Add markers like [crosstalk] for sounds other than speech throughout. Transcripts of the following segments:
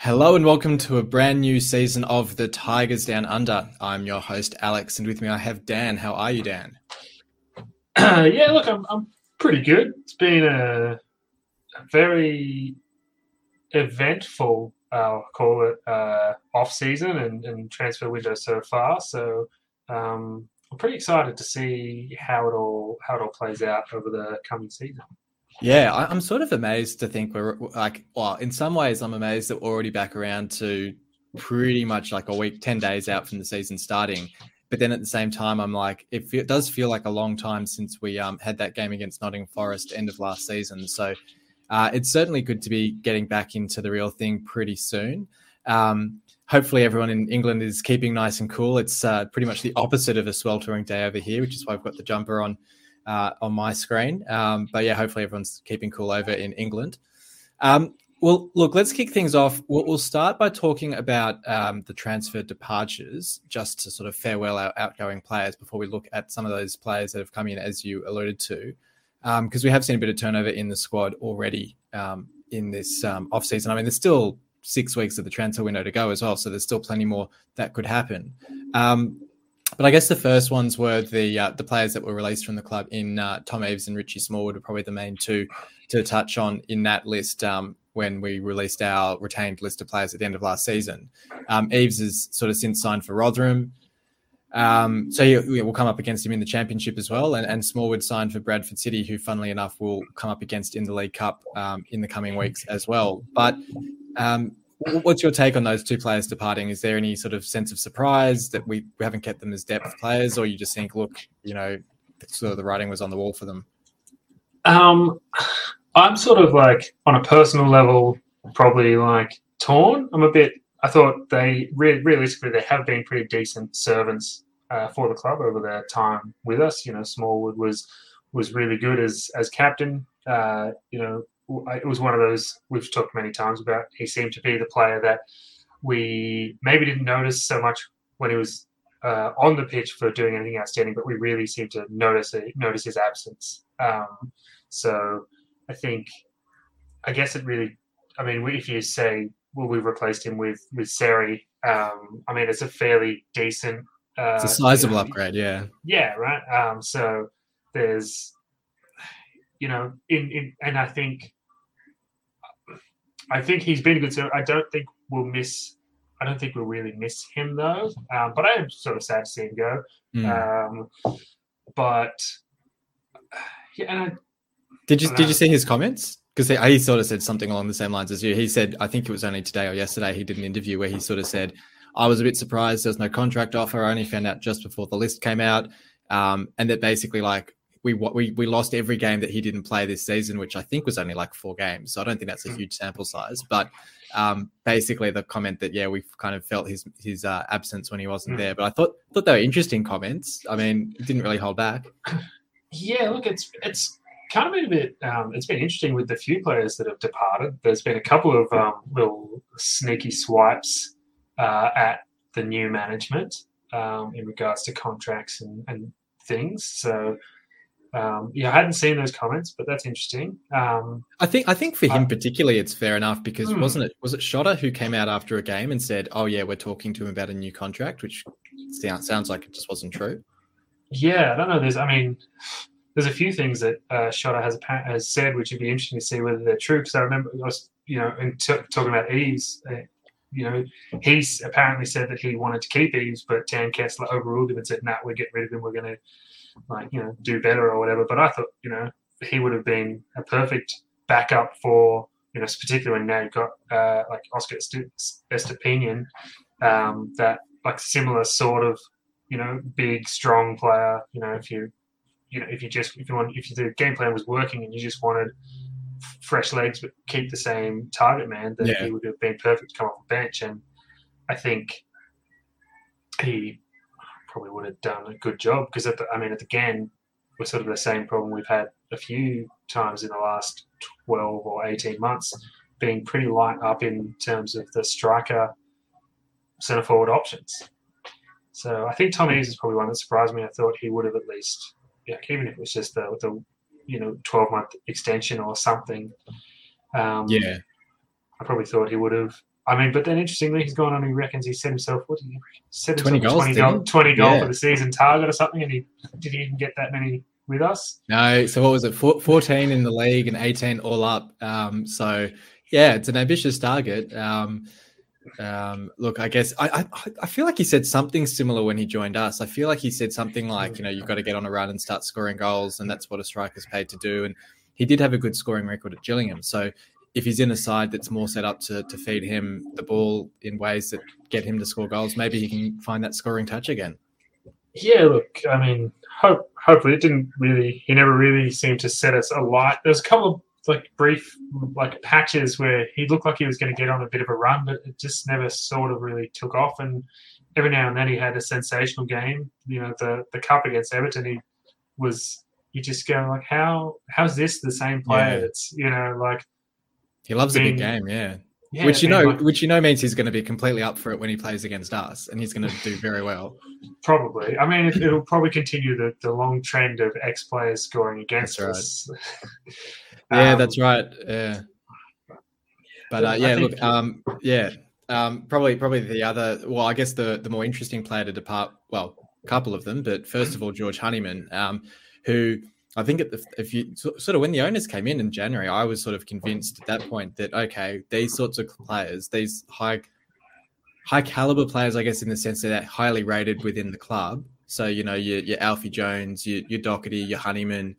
Hello and welcome to a brand new season of the Tigers Down Under. I'm your host Alex, and with me I have Dan. How are you, Dan? Uh, [clears throat] yeah, look, I'm, I'm pretty good. It's been a, a very eventful, I'll call it, uh, off season and, and transfer window so far. So um, I'm pretty excited to see how it all how it all plays out over the coming season. Yeah, I, am sort of amazed to think we're like, well, in some ways, I'm amazed that we're already back around to pretty much like a week, 10 days out from the season starting. But then at the same time, I'm like, it, it does feel like a long time since we um, had that game against Nottingham Forest end of last season. So uh, it's certainly good to be getting back into the real thing pretty soon. Um, hopefully, everyone in England is keeping nice and cool. It's uh, pretty much the opposite of a sweltering day over here, which is why I've got the jumper on uh, on my screen. Um, but yeah, hopefully everyone's keeping cool over in England. Um, well, look, let's kick things off. We'll, we'll start by talking about um, the transfer departures, just to sort of farewell our outgoing players before we look at some of those players that have come in, as you alluded to, because um, we have seen a bit of turnover in the squad already um, in this um, off season. I mean, there's still six weeks of the transfer window to go as well, so there's still plenty more that could happen. Um, but I guess the first ones were the uh, the players that were released from the club in uh, Tom Eaves and Richie Smallwood are probably the main two to touch on in that list um, when we released our retained list of players at the end of last season. Um, Eaves has sort of since signed for Rotherham. Um, so we'll come up against him in the championship as well. And, and Smallwood signed for Bradford City, who, funnily enough, will come up against in the League Cup um, in the coming weeks as well. But um, What's your take on those two players departing? Is there any sort of sense of surprise that we, we haven't kept them as depth players, or you just think, look, you know, sort of the writing was on the wall for them? Um, I'm sort of like on a personal level, probably like torn. I'm a bit. I thought they re- realistically they have been pretty decent servants uh, for the club over their time with us. You know, Smallwood was was really good as as captain. Uh, you know, it was one of those we've talked many times about. He seemed to be the player that we maybe didn't notice so much when he was uh, on the pitch for doing anything outstanding, but we really seemed to notice it, notice his absence. Um, so I think, I guess it really, I mean, if you say, well, we replaced him with with Seri, um, I mean, it's a fairly decent. Uh, it's a sizable you know, upgrade, yeah. Yeah, right. Um, so there's, you know, in, in and I think I think he's been a good servant. I don't think we'll miss. I don't think we'll really miss him though. Um, but I am sort of sad to see him go. Mm. Um, but yeah, and I, did you did you see his comments? Because he, he sort of said something along the same lines as you. He said, I think it was only today or yesterday, he did an interview where he sort of said, I was a bit surprised there was no contract offer. I only found out just before the list came out. Um, and that basically, like, we we we lost every game that he didn't play this season, which I think was only like four games. So I don't think that's a huge sample size. But um, basically, the comment that yeah, we kind of felt his his uh, absence when he wasn't mm. there. But I thought thought they were interesting comments. I mean, it didn't really hold back. [laughs] Yeah, look, it's it's kind of been a bit. Um, it's been interesting with the few players that have departed. There's been a couple of um, little sneaky swipes uh, at the new management um, in regards to contracts and, and things. So um, yeah, I hadn't seen those comments, but that's interesting. Um, I think I think for him particularly, it's fair enough because hmm. wasn't it was it Shota who came out after a game and said, "Oh yeah, we're talking to him about a new contract," which sounds like it just wasn't true. Yeah, I don't know. There's, I mean, there's a few things that uh, Shota has has said, which would be interesting to see whether they're true. Because I remember, I was, you know, in t- talking about Eaves, uh, you know, he's apparently said that he wanted to keep Eaves, but Tan Kesler overruled him and said, "No, nah, we're getting rid of him. We're going to." Like you know do better or whatever. But I thought you know he would have been a perfect backup for you know, particularly when now you've got uh, like Oscar Estupiñán, um, that like similar sort of you know big strong player. You know if you you know if you just if you want if the game plan was working and you just wanted fresh legs but keep the same target man, then yeah. he would have been perfect to come off the bench. And I think he probably would have done a good job because, I mean, at the again, we're sort of the same problem we've had a few times in the last 12 or 18 months, being pretty light up in terms of the striker centre forward options. So I think Tom Eaves is probably one that surprised me. I thought he would have at least, yeah, even if it was just the, the you know, 12 month extension or something, Um, Yeah, I probably thought he would have. I mean, but then interestingly, he's gone on. He reckons he set himself what did he set 20 himself goals, 20 didn't goal, 20 goal Yeah. for the season target or something, and he did he even get that many with us? no. So what was it? Four, Fourteen in the league and eighteen all up. Um, so yeah, it's an ambitious target. Um, um, look, I guess I, I I feel like he said something similar when he joined us. I feel like he said something like, you know, you've got to get on a run and start scoring goals, and that's what a striker's paid to do. And he did have a good scoring record at Gillingham. So if he's in a side that's more set up to to feed him the ball in ways that get him to score goals, maybe he can find that scoring touch again. Yeah, look, I mean, hope hopefully it didn't really. He never really seemed to set us alight. There's a couple of like brief like patches where he looked like he was going to get on a bit of a run, but it just never sort of really took off. And every now and then he had a sensational game. You know, the the cup against Everton, he was. You just go like, how how's this the same player? Yeah. That's you know like He loves a big game, yeah. yeah, which you know, like- which you know means he's going to be completely up for it when he plays against us, and he's going to do very well. Probably. I mean, it, it'll probably continue the, the long trend of ex players scoring against right. us. [laughs] Yeah, Um, that's right. Yeah, but uh, yeah, think- look, um, yeah, um, probably, probably the other. Well, I guess the the more interesting player to depart. Well, a couple of them, but first of all, George Honeyman, um, who I think the, if you sort of when the owners came in in January, I was sort of convinced at that point that okay, these sorts of players, these high high caliber players, I guess, in the sense that they're highly rated within the club. So you know, your your Alfie Jones, your your Docherty, your Honeyman,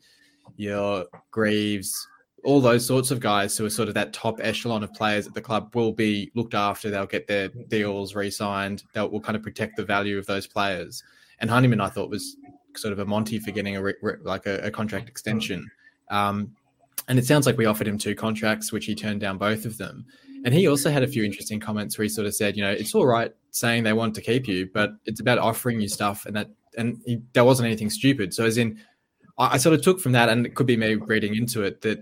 your Greaves, all those sorts of guys who are sort of that top echelon of players at the club will be looked after. They'll get their deals re-signed. They'll will kind of protect the value of those players. And Honeyman, I thought, was sort of a Monty for getting a like a, a contract extension. Um, and it sounds like we offered him two contracts, which he turned down both of them. And he also had a few interesting comments where he sort of said, you know, it's all right saying they want to keep you, but it's about offering you stuff, and that and he, there wasn't anything stupid. So as in, I, I sort of took from that, and it could be me reading into it that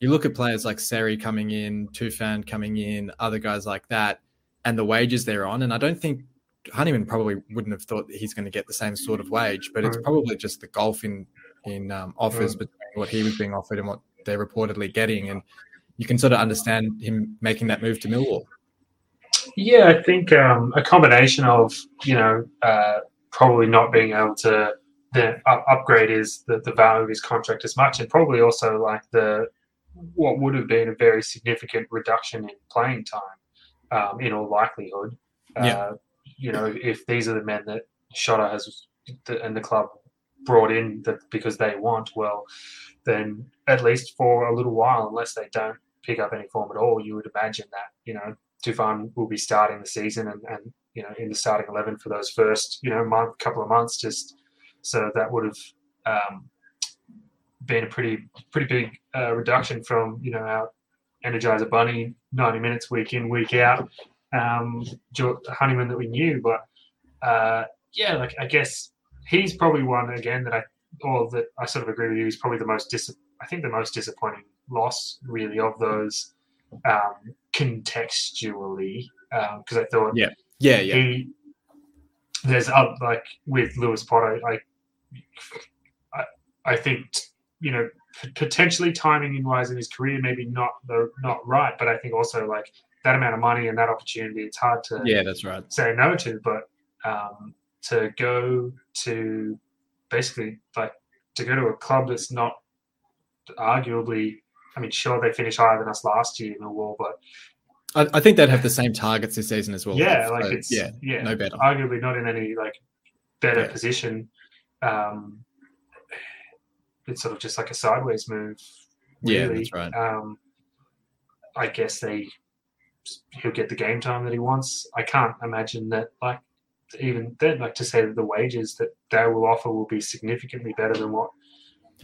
you look at players like Seri coming in, Tufan coming in, other guys like that, and the wages they're on, and I don't think Honeyman probably wouldn't have thought that he's going to get the same sort of wage, but it's probably just the golf in in um, offers between what he was being offered and what they're reportedly getting, and you can sort of understand him making that move to Millwall. Yeah, I think um, a combination of you know uh, probably not being able to the up- upgrade is the, the value of his contract as much, and probably also like the what would have been a very significant reduction in playing time um, in all likelihood. Yeah. You know, if these are the men that Shota has and the club brought in that because they want, well, then at least for a little while, unless they don't pick up any form at all, you would imagine that you know Tufan will be starting the season and, and you know in the starting eleven for those first you know month couple of months just so that would have um, been a pretty pretty big uh, reduction from you know our Energizer Bunny ninety minutes week in week out um, Honeyman that we knew but uh, yeah like I guess he's probably one again that I or that I sort of agree with you he's probably the most dis- I think the most disappointing loss really of those um, contextually because I thought Yeah. Yeah, yeah, he there's up like with Lewis Potter I I, I think you know p- potentially timing in wise in his career maybe not the not right but I think also like that amount of money and that opportunity it's hard to yeah. That's right. say no to but um, to go to basically like to go to a club that's not arguably I mean sure they finished higher than us last year in the war, but I, I think they'd have the same targets this season as well. yeah, So, like it's yeah, yeah, no better. Arguably not in any like better Yeah. position. Um, it's sort of just like a sideways move. Yeah, really. that's right. Um, I guess they he'll get the game time that he wants. I can't imagine that like even then like to say that the wages that they will offer will be significantly better than what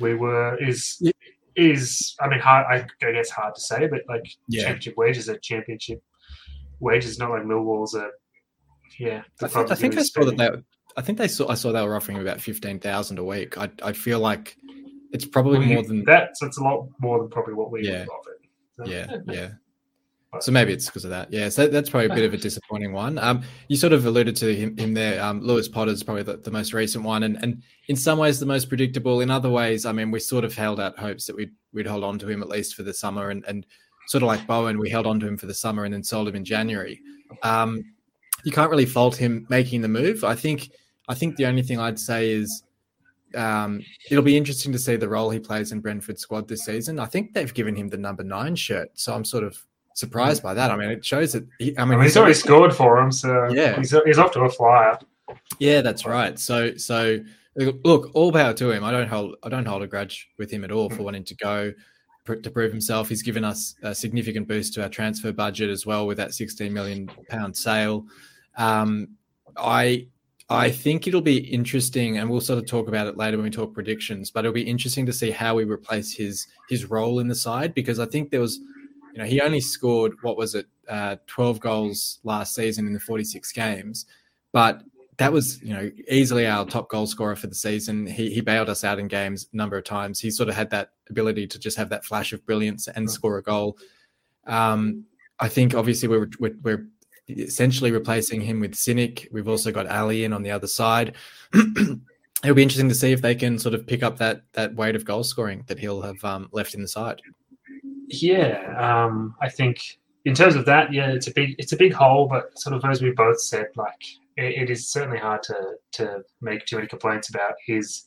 we were is Yeah. is I mean hard I, I guess hard to say but like Yeah. championship wages are championship wages not like Millwall's are yeah the I think, I think I saw that they. I think they saw. I saw they were offering about fifteen thousand a week. I I feel like it's probably Well, you- more than that's it's a lot more than probably what we Yeah. would have offered. So, yeah, yeah. So maybe it's because of that. Yeah, so that's probably a bit of a [laughs] disappointing one. Um, you sort of alluded to him, him there. Um, Lewis Potter's probably the, the most recent one, and and in some ways the most predictable. In other ways, I mean, we sort of held out hopes that we'd we'd hold on to him at least for the summer and and sort of like Bowen, we held on to him for the summer and then sold him in January. Um, you can't really fault him making the move. I think I think the only thing I'd say is um, it'll be interesting to see the role he plays in Brentford squad this season. I think they've given him the number nine shirt, so I'm sort of surprised by that. I mean, it shows that he, I mean, I mean he's, already scored for him, so Yeah. he's, he's off to a flyer. Yeah, that's right. So so look, all power to him. I don't hold I don't hold a grudge with him at all for wanting to go pr- to prove himself. He's given us a significant boost to our transfer budget as well with that 16 million pound sale. Um, I I think it'll be interesting, and we'll sort of talk about it later when we talk predictions. But it'll be interesting to see how we replace his his role in the side because I think there was, you know, he only scored what was it, uh, 12 goals last season in the 46 games, but that was you know easily our top goal scorer for the season. He he bailed us out in games a number of times. He sort of had that ability to just have that flash of brilliance and score a goal. Um, I think obviously we're, we're we're essentially replacing him with Sinik. We've also got Ali in on the other side. [clears throat] It'll be interesting to see if they can sort of pick up that that weight of goal scoring that he'll have um, left in the side. Yeah, um, I think in terms of that, yeah, it's a big it's a big hole, but sort of as we both said, like it, it is certainly hard to to make too many complaints about his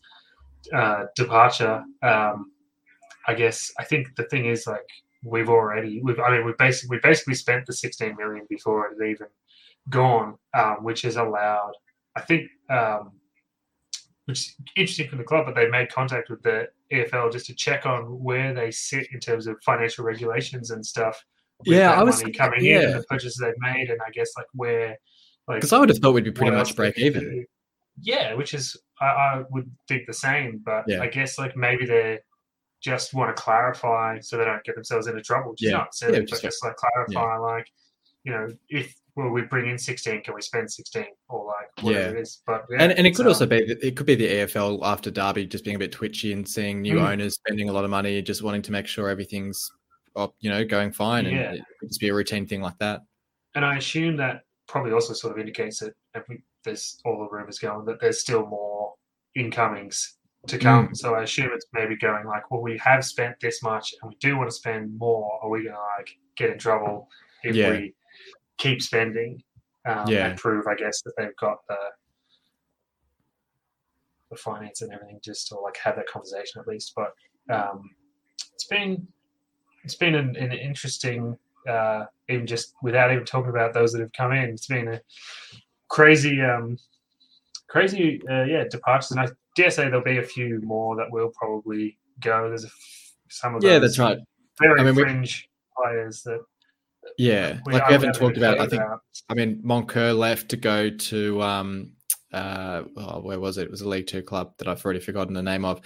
uh, departure. Um, I guess I think the thing is like we've already we've I mean we basically we basically spent the 16 million before it even gone, um, which has allowed I think um, which is interesting from the club, but they made contact with the EFL just to check on where they sit in terms of financial regulations and stuff. Yeah, I was- money coming in yeah. and the purchases they've made, and I guess like where like Because I would have thought we'd be pretty much break even. do. Yeah, which is I, I would think the same, but Yeah. I guess like maybe they just want to clarify so they don't get themselves into trouble. Just Yeah. not silly, Yeah, just- just like clarify, like you know, if well we bring in sixteen, can we spend sixteen or like whatever Yeah. it is? But yeah, and and it could also be that it could be the EFL after Derby just being a bit twitchy and seeing new Mm. owners spending a lot of money, just wanting to make sure everything's up, you know, going fine, and Yeah. it could just be a routine thing like that. and I assume that probably also sort of indicates that we, there's all the rumors going that there's still more incomings to come. Mm. So I assume it's maybe going like, well, we have spent this much and we do want to spend more. Are we going to like get in trouble if Yeah. we keep spending um, Yeah. and prove, I guess, that they've got the the finance and everything just to like have that conversation at least. But um, it's been it's been an, an interesting uh, even just without even talking about those that have come in. It's been a crazy, um, crazy, uh, yeah, departures, and I dare say there'll be a few more that will probably go. There's a f- some of Yeah, those that's right. very I mean, we- fringe players that Yeah, we, like we haven't talked about. I think about. I mean Moncur left to go to um uh oh, where was it? It was a League Two club that I've already forgotten the name of.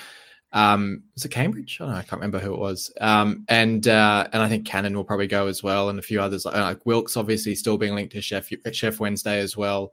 Um, was it Cambridge? I don't know. I can't remember who it was. Um, and uh, and I think Cannon will probably go as well, and a few others like, like Wilks, obviously still being linked to Sheff Sheff Wednesday as well.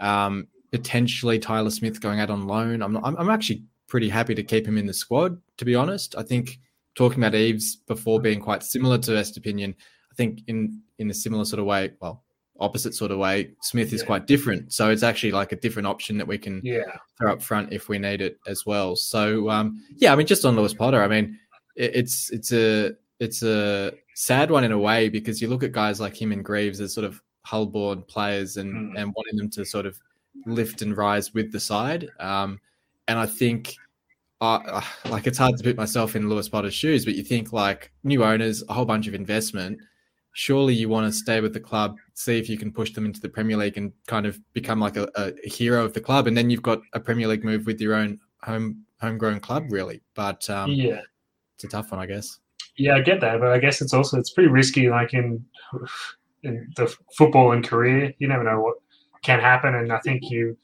Um, potentially Tyler Smith going out on loan. I'm not, I'm, I'm actually pretty happy to keep him in the squad. To be honest, I think talking about Eaves before being quite similar to Estupiñán, think in in a similar sort of way, well, opposite sort of way, Smith is Yeah. quite different. So it's actually like a different option that we can Yeah, throw up front if we need it as well. So um, yeah, I mean, just on Lewis Potter, I mean, it, it's it's a it's a sad one in a way because you look at guys like him and Greaves as sort of hull-born players and Mm. and wanting them to sort of lift and rise with the side. Um, and I think. Uh, like it's hard to put myself in Lewis Potter's shoes, but you think like new owners, a whole bunch of investment. Surely you want to stay with the club, see if you can push them into the Premier League and kind of become like a, a, hero of the club, and then you've got a Premier League move with your own home homegrown club, really. But um, yeah, it's a tough one, I guess. yeah. I get that, but I guess it's also it's pretty risky. Like in in the football and career, you never know what can happen, and I think you.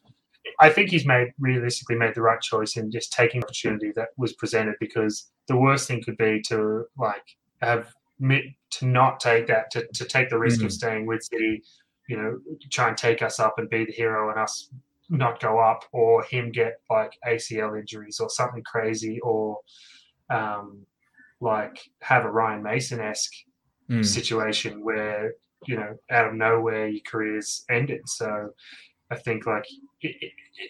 I think he's made realistically made the right choice in just taking the opportunity that was presented because the worst thing could be to like have to not take that to, to take the risk Mhm. of staying with City, you know, try and take us up and be the hero and us not go up, or him get like ACL injuries or something crazy, or um, like have a Ryan Mason esque Mm. situation where you know out of nowhere your career's ended. So I think like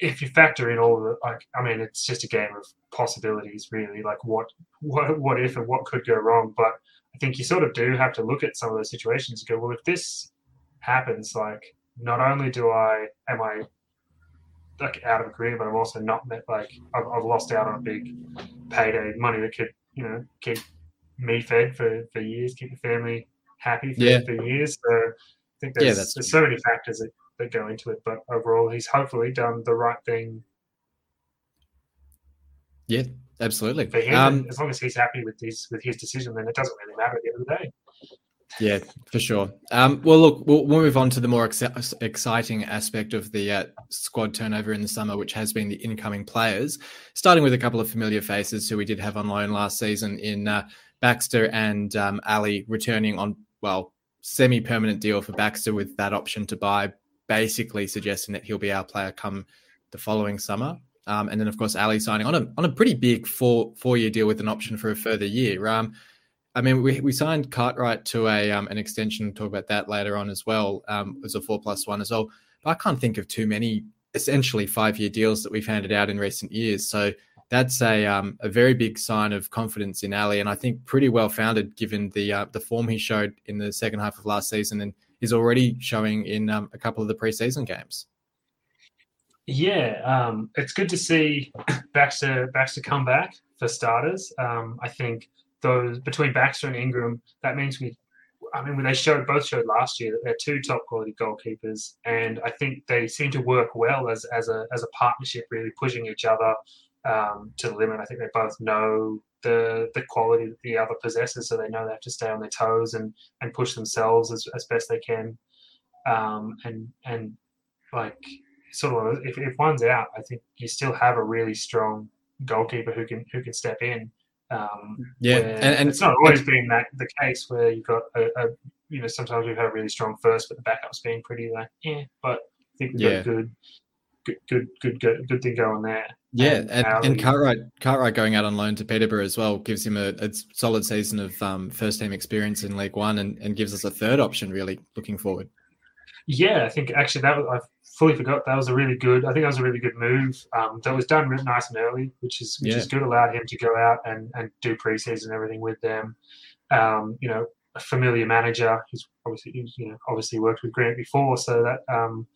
if you factor in all the like, I mean, it's just a game of possibilities, really. Like what, what, what if, and what could go wrong. But I think you sort of do have to look at some of those situations and go, well, if this happens, like, not only do I am I like out of a career, but I'm also not met like I've, I've lost out on a big payday, money that could you know keep me fed for for years, keep the family happy for, yeah. for years. So I think there's, yeah, there's so many factors that, that go into it, but overall, he's hopefully done the right thing. Yeah, absolutely. For him, um, as long as he's happy with his with his decision, then it doesn't really matter at the end of the day. Yeah, for sure. Um, well, look, we'll, we'll, move on to the more ex- exciting aspect of the uh, squad turnover in the summer, which has been the incoming players. Starting with a couple of familiar faces who we did have on loan last season in uh, Baxter and um, Ali returning on, well, semi permanent deal for Baxter with that option to buy, basically suggesting that he'll be our player come the following summer. Um, and then, of course, Ali signing on a, on a pretty big four four year deal with an option for a further year. Um, I mean, we, we signed Cartwright to a um, an extension. We'll talk about that later on as well. Um, as a four plus one as well. But I can't think of too many essentially five year deals that we've handed out in recent years. So that's a um, a very big sign of confidence in Ali, and I think pretty well founded given the uh, the form he showed in the second half of last season, and is already showing in um, a couple of the preseason games. Yeah, um, it's good to see [coughs] Baxter Baxter come back for starters. Um, I think those between Baxter and Ingram, that means we. I mean, they showed both showed last year that they're two top quality goalkeepers, and I think they seem to work well as as a as a partnership, really pushing each other um, to the limit. I think they both know the the quality that the other possesses, so they know they have to stay on their toes and and push themselves as, as best they can. Um, and and like sort of if, if one's out, I think you still have a really strong goalkeeper who can who can step in. Um, yeah, and, and, it's not always been that the case where you've got a, a you know sometimes we've had a really strong first, but the backup's been pretty like yeah. But I think we've yeah. got a good, good, good, good, good, good thing going there. Yeah, and, and, and Cartwright, Cartwright going out on loan to Peterborough as well gives him a, a solid season of um, first team experience in League One, and, and gives us a third option. Really looking forward. Yeah, I think actually that was, I fully forgot that was a really good. I think that was a really good move. Um, that was done nice and early, which is which yeah. is good. Allowed him to go out and, and do preseason and everything with them. Um, you know, a familiar manager. He's obviously he's, you know obviously worked with Grant before, so that um,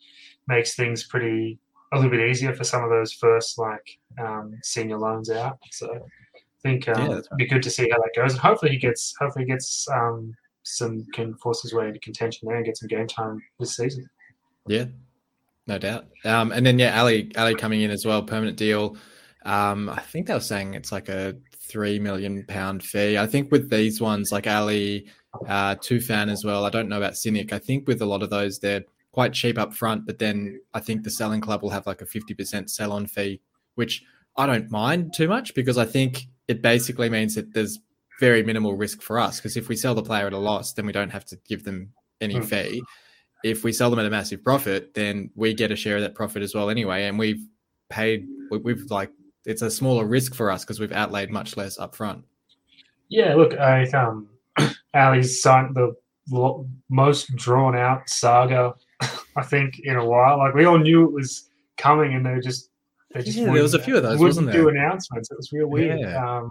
makes things pretty a little bit easier for some of those first like um, senior loans out. So I think um, yeah, it'd be good to see how that goes, and hopefully he gets hopefully he gets um, some can force his way into contention there and get some game time this season. Yeah, no doubt. Um, and then yeah, Ali Ali coming in as well, permanent deal. Um, I think they were saying it's like a three million pound fee. I think with these ones, like Ali, uh, Tufan as well. I don't know about Sinik. I think with a lot of those, they're quite cheap up front, but then I think the selling club will have like a fifty percent sell on fee, which I don't mind too much because I think it basically means that there's very minimal risk for us because if we sell the player at a loss, then we don't have to give them any mm. fee. If we sell them at a massive profit, then we get a share of that profit as well anyway. And we've paid, we've like, it's a smaller risk for us because we've outlaid much less upfront. Yeah, look, I um, [clears throat] Ali's signed the most drawn out saga, [laughs] I think, in a while. Like we all knew it was coming, and they just they just yeah, there was a few of those, wasn't there? Do announcements. It was real weird. Yeah. Um,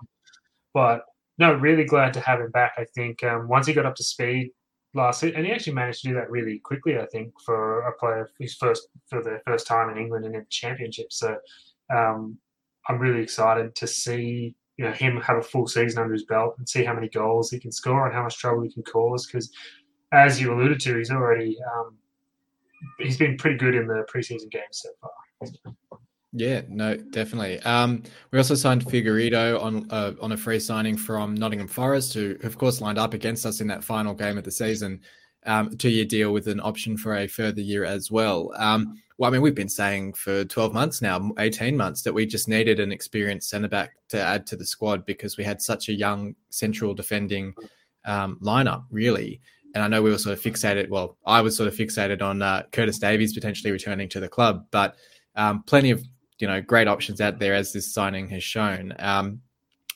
but no, really glad to have him back. I think um, once he got up to speed last and he actually managed to do that really quickly. I think for a player his first for the first time in England and in the championship. So um, I'm really excited to see you know him have a full season under his belt and see how many goals he can score and how much trouble he can cause. Because as you alluded to, he's already um, he's been pretty good in the preseason games so far. Yeah, no, definitely. Um, we also signed Figueiredo on uh, on a free signing from Nottingham Forest, who of course lined up against us in that final game of the season. Um, two year deal with an option for a further year as well. Um, well, I mean, we've been saying for 12 months now, 18 months, that we just needed an experienced centre back to add to the squad because we had such a young central defending um, lineup, really. And I know we were sort of fixated. Well, I was sort of fixated on uh, Curtis Davies potentially returning to the club, but um, plenty of you know great options out there as this signing has shown. Um,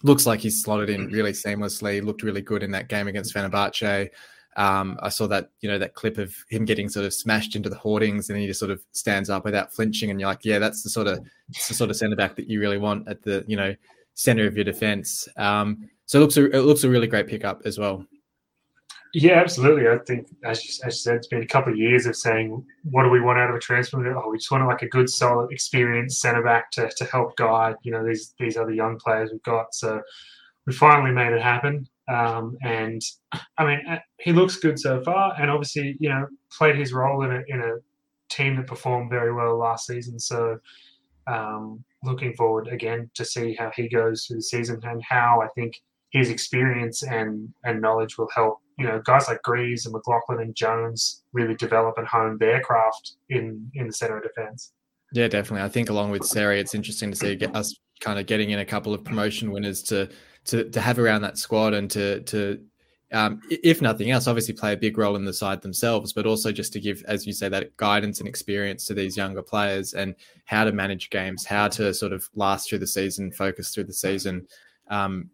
looks like he's slotted in really seamlessly. Looked really good in that game against Fenerbahce. Um, I saw that you know that clip of him getting sort of smashed into the hoardings, and he just sort of stands up without flinching, and you're like, yeah, that's the sort of the sort of centre back that you really want at the you know center of your defense. Um, so it looks a, it looks a really great pickup as well. Yeah, absolutely. I think, as you, as you said, it's been a couple of years of saying, what do we want out of a transfer? Oh, we just want like a good, solid, experienced centre back to, to help guide, you know, these these other young players we've got. So we finally made it happen. Um, and I mean, uh, he looks good so far, and obviously, you know, played his role in a in a team that performed very well last season. So um, looking forward again to see how he goes through the season and how I think his experience and and knowledge will help you know guys like Greaves and McLoughlin and Jones really develop and hone their craft in in the center of defense. Yeah, definitely. I think along with Seri, it's interesting to see us kind of getting in a couple of promotion winners to to to have around that squad and to to um, if nothing else, obviously play a big role in the side themselves, but also just to give, as you say, that guidance and experience to these younger players and how to manage games, how to sort of last through the season, focus through the season. Um,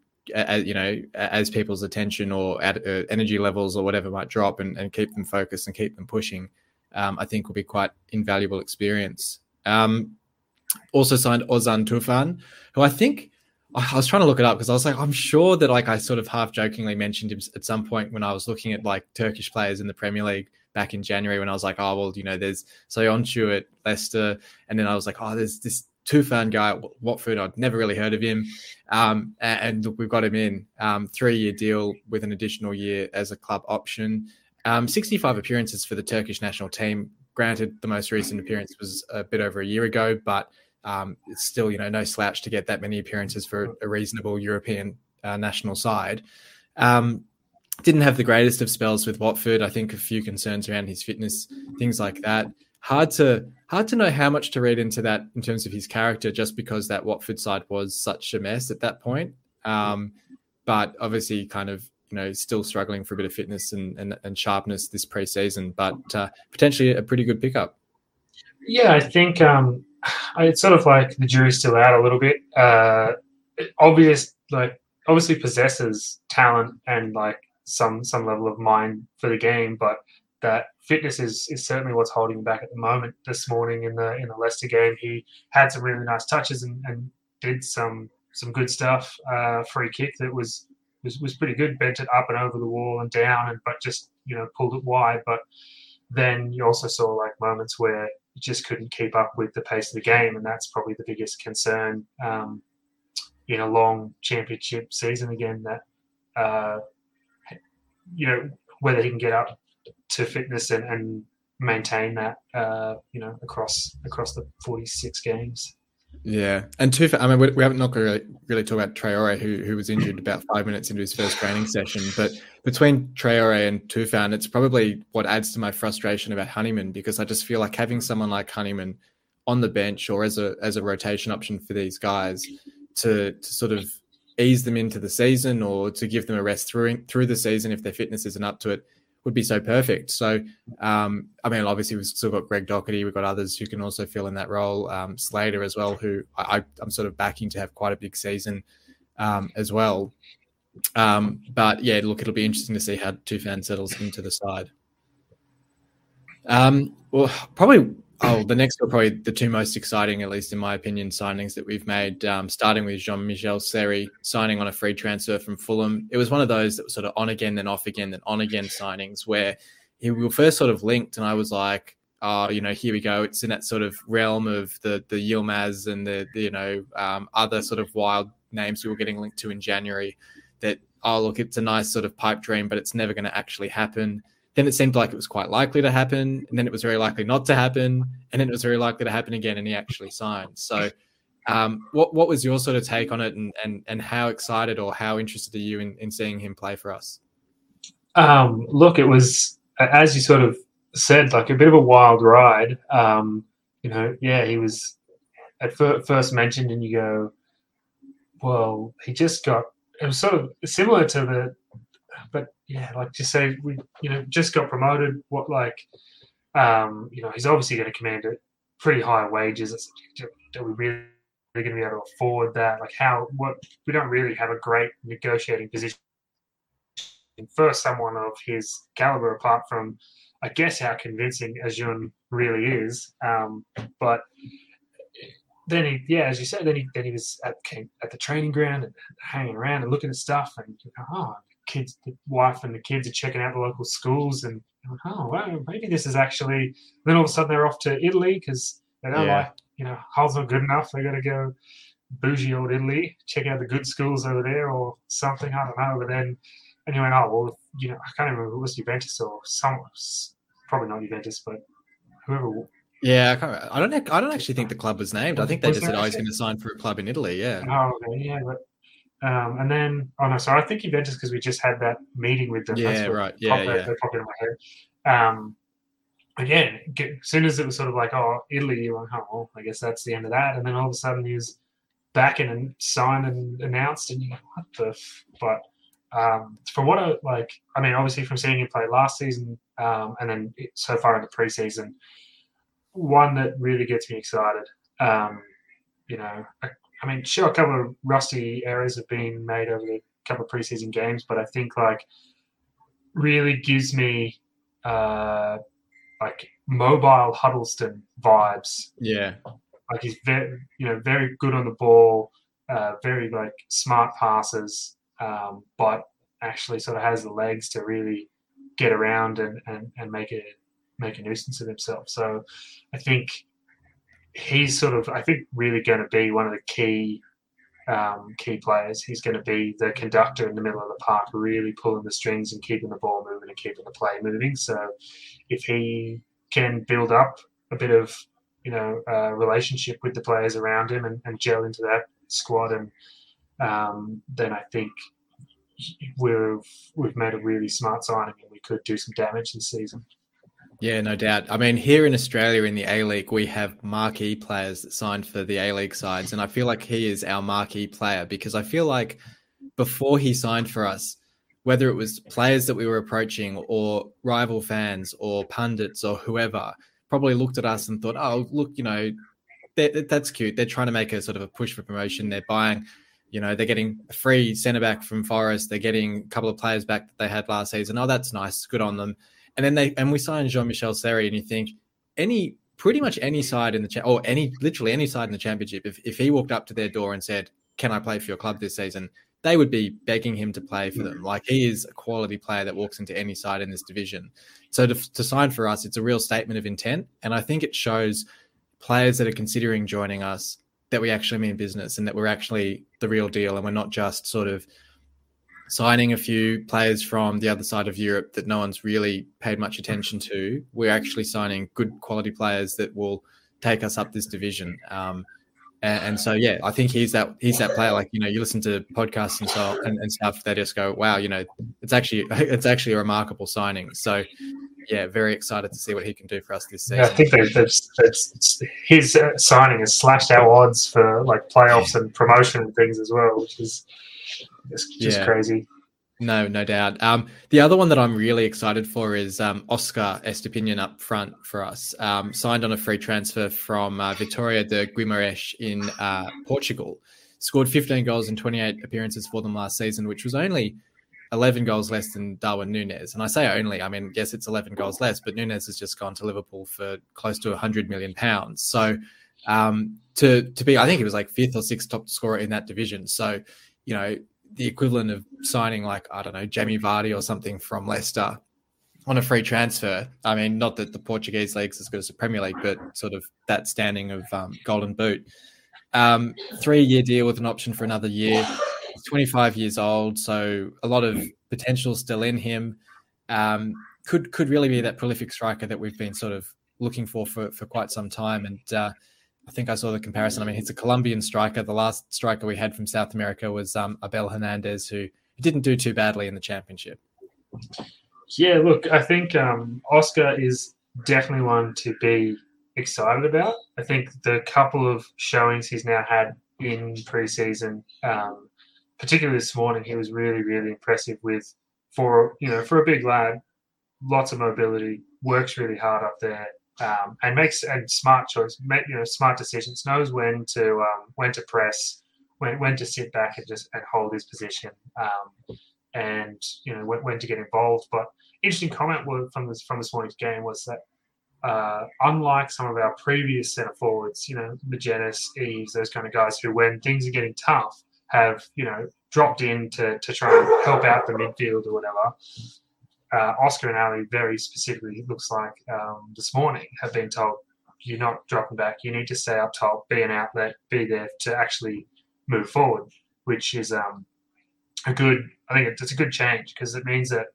you know, as people's attention or at, uh, energy levels or whatever might drop, and, and, keep them focused and keep them pushing, um, I think will be quite invaluable experience. Um, also signed Ozan Tufan, who I think I was trying to look it up because I was like, I'm sure that like I sort of half jokingly mentioned him at some point when I was looking at like Turkish players in the Premier League back in January when I was like, oh well, you know, there's Söyüncü at Leicester, and then I was like, oh, there's this Tufan guy at Watford. I'd never really heard of him, um, and, and we've got him in um, three year deal with an additional year as a club option. Um, 65 appearances for the Turkish national team. Granted, the most recent appearance was a bit over a year ago, but um, it's still, you know, no slouch to get that many appearances for a reasonable European uh, national side. Um, didn't have the greatest of spells with Watford. I think a few concerns around his fitness, things like that. Hard to hard to know how much to read into that in terms of his character, just because that Watford side was such a mess at that point. Um, but obviously, kind of you know, still struggling for a bit of fitness and and, and sharpness this preseason, but uh, potentially a pretty good pickup. Yeah, I think um, it's sort of like the jury's still out a little bit. Uh, obvious, like obviously possesses talent and like some some level of mind for the game, but that fitness is is certainly what's holding him back at the moment. This morning in the in the Leicester game, he had some really nice touches and, and did some some good stuff. Uh, free kick that was, was was pretty good. Bent it up and over the wall and down, and but just you know pulled it wide. But then you also saw like moments where he just couldn't keep up with the pace of the game, and that's probably the biggest concern um, in a long championship season. Again, that uh, you know whether he can get up to fitness and, and maintain that uh, you know across across the 46 games. Yeah, and two. I mean, we, we haven't not really really talked about Traore, who who was injured [clears throat] about five minutes into his first training session. But between Traore and Tufan, it's probably what adds to my frustration about Honeyman because I just feel like having someone like Honeyman on the bench or as a as a rotation option for these guys to to sort of ease them into the season or to give them a rest through through the season if their fitness isn't up to it would be so perfect. So, um, I mean, obviously we've still got Greg Docherty. We've got others who can also fill in that role. Um, Slater as well, who I, am sort of backing to have quite a big season um, as well. Um, but yeah, look, it'll be interesting to see how Tufan settles into the side. Um, well, probably Oh, the next are probably the two most exciting, at least in my opinion, signings that we've made. Um, starting with Jean Michel Seri signing on a free transfer from Fulham. It was one of those that was sort of on again, then off again, then on again signings where he, we were first sort of linked, and I was like, oh, you know, here we go. It's in that sort of realm of the the Yilmaz and the, the you know um, other sort of wild names we were getting linked to in January. That oh look, it's a nice sort of pipe dream, but it's never going to actually happen. Then it seemed like it was quite likely to happen, and then it was very likely not to happen, and then it was very likely to happen again, and he actually signed. So, um, what what was your sort of take on it, and and and how excited or how interested are you in, in seeing him play for us? Um, look, it was as you sort of said, like a bit of a wild ride. Um, you know, yeah, he was at fir- first mentioned, and you go, well, he just got. It was sort of similar to the but yeah, like just say we, you know, just got promoted. What like, um, you know, he's obviously going to command a pretty high wages. Are we really going to be able to afford that? Like, how? What? We don't really have a great negotiating position for someone of his caliber, apart from I guess how convincing Azun really is. Um, but then he, yeah, as you said, then he then he was at at the training ground and hanging around and looking at stuff and oh, kids, the wife and the kids are checking out the local schools and oh, well, maybe this is actually. Then all of a sudden they're off to Italy because they don't yeah. like you know Hull's not good enough. They got to go bougie old Italy, check out the good schools over there or something. I don't know. But then and you went, oh well, you know, I can't remember who was Juventus or some, probably not Juventus, but whoever. Yeah, I, can't, I don't. I don't actually think the club was named. I think they just said, "Oh, he's going to sign for a club in Italy." Yeah. Oh, yeah, but um, and then, oh no, so I think Juventus because we just had that meeting with them. Yeah, right. Yeah, yeah. They popped in my head. Um, again, as soon as it was sort of like, oh, Italy, you went, oh, well, I guess that's the end of that. And then all of a sudden he was back in and signed and announced, and you're like, what the? F-? But um, from what I like, I mean, obviously from seeing him play last season um, and then so far in the preseason, one that really gets me excited. Um, you know, I, mean, sure, a couple of rusty errors have been made over the couple of preseason games, but I think like really gives me uh, like mobile Huddlestone vibes. Yeah, like he's very, you know, very good on the ball, uh, very like smart passes, um, but actually sort of has the legs to really get around and, and, and make a make a nuisance of himself. So I think he's sort of, I think, really going to be one of the key um, key players. He's going to be the conductor in the middle of the park, really pulling the strings and keeping the ball moving and keeping the play moving. So if he can build up a bit of, you know, relationship with the players around him and, and gel into that squad, and um, then I think we've we've made a really smart signing and we could do some damage this season. Yeah, no doubt. I mean, here in Australia in the A League, we have marquee players that signed for the A League sides, and I feel like he is our marquee player because I feel like before he signed for us, whether it was players that we were approaching or rival fans or pundits or whoever, probably looked at us and thought, "Oh, look, you know, that's cute. They're trying to make a sort of a push for promotion. They're buying." You know, they're getting a free centre back from Forest. They're getting a couple of players back that they had last season. Oh, that's nice. Good on them and then they and we signed Jean Michel Seri, and you think any pretty much any side in the cha- or any literally any side in the championship, if if he walked up to their door and said, "Can I play for your club this season?" They would be begging him to play for them. Mm. Like he is a quality player that walks into any side in this division. So to, to sign for us, it's a real statement of intent, and I think it shows players that are considering joining us that we actually mean business and that we're actually the real deal, and we're not just sort of signing a few players from the other side of Europe that no one's really paid much attention to. We're actually signing good quality players that will take us up this division. Um, and, and, so, yeah, I think he's that he's that player. Like you know, you listen to podcasts and so and, and stuff, they just go, "Wow, you know, it's actually [laughs] it's actually a remarkable signing." So, yeah, very excited to see what he can do for us this season. Yeah, I think that's, that's his signing has slashed our odds for like playoffs and promotion and things as well, which is it's just yeah. crazy. No, no doubt. Um, the other one that I'm really excited for is um, Oscar Estupiñán up front for us. Um, signed on a free transfer from uh, Vitória de Guimarães in uh, Portugal. Scored 15 goals in 28 appearances for them last season, which was only 11 goals less than Darwin Nunez. And I say only, I mean, yes, it's 11 goals less, but Nunez has just gone to Liverpool for close to 100 million pounds. So um, to to be, I think he was like fifth or sixth top scorer in that division. So, you know, the equivalent of signing like I don't know Jamie Vardy or something from Leicester on a free transfer. I mean, not that the Portuguese league's as good as the Premier League, but sort of that standing of um, Golden Boot. Um, three year deal with an option for another year. He's 25 years old, so a lot of potential still in him. Um, could could really be that prolific striker that we've been sort of looking for for, for quite some time. And uh, I think I saw the comparison. I mean, he's a Colombian striker. The last striker we had from South America was um, Abel Hernandez, who didn't do too badly in the championship. Yeah, look, I think um, Oscar is definitely one to be excited about. I think the couple of showings he's now had in preseason, um, particularly this morning, he was really, really impressive with for you know for a big lad, lots of mobility, works really hard up there um, and makes and smart choice, make, you know, smart decisions. Knows when to um, when to press, when when to sit back and just and hold his position. Um, and you know when, when to get involved. But interesting comment from this from this morning's game was that uh, unlike some of our previous centre forwards, you know, Magennis, Eaves, those kind of guys who, when things are getting tough, have you know dropped in to, to try and help out the midfield or whatever. Uh, Oscar and Ali very specifically looks like um, this morning have been told you're not dropping back. You need to stay up top, be an outlet, be there to actually move forward, which is um, a good. I think it's a good change because it means that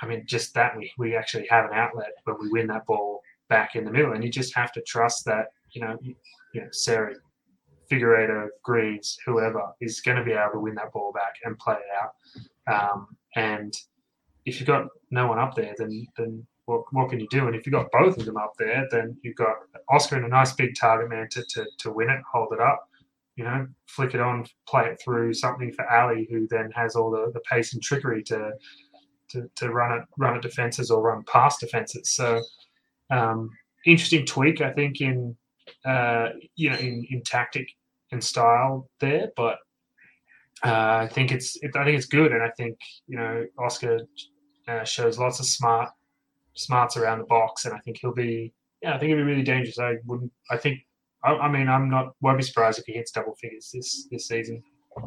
I mean, just that we, we actually have an outlet when we win that ball back in the middle. And you just have to trust that, you know, you, know, Seri, Figueiredo, Greaves, whoever is going to be able to win that ball back and play it out. Um, and if you've got no one up there, then then what, what can you do? And if you've got both of them up there, then you've got Oscar and a nice big target man to, to, to win it, hold it up, you know, flick it on, play it through, something for Ali, who then has all the, the pace and trickery to to, to run it run at defenses or run past defenses. So um, interesting tweak, I think, in uh, you know in, in tactic and style there, but uh, I think it's it, I think it's good, and I think you know Oscar uh, shows lots of smart smarts around the box, and I think he'll be yeah I think he'll be really dangerous. I wouldn't I think I, I mean I'm not won't be surprised if he hits double figures this this season.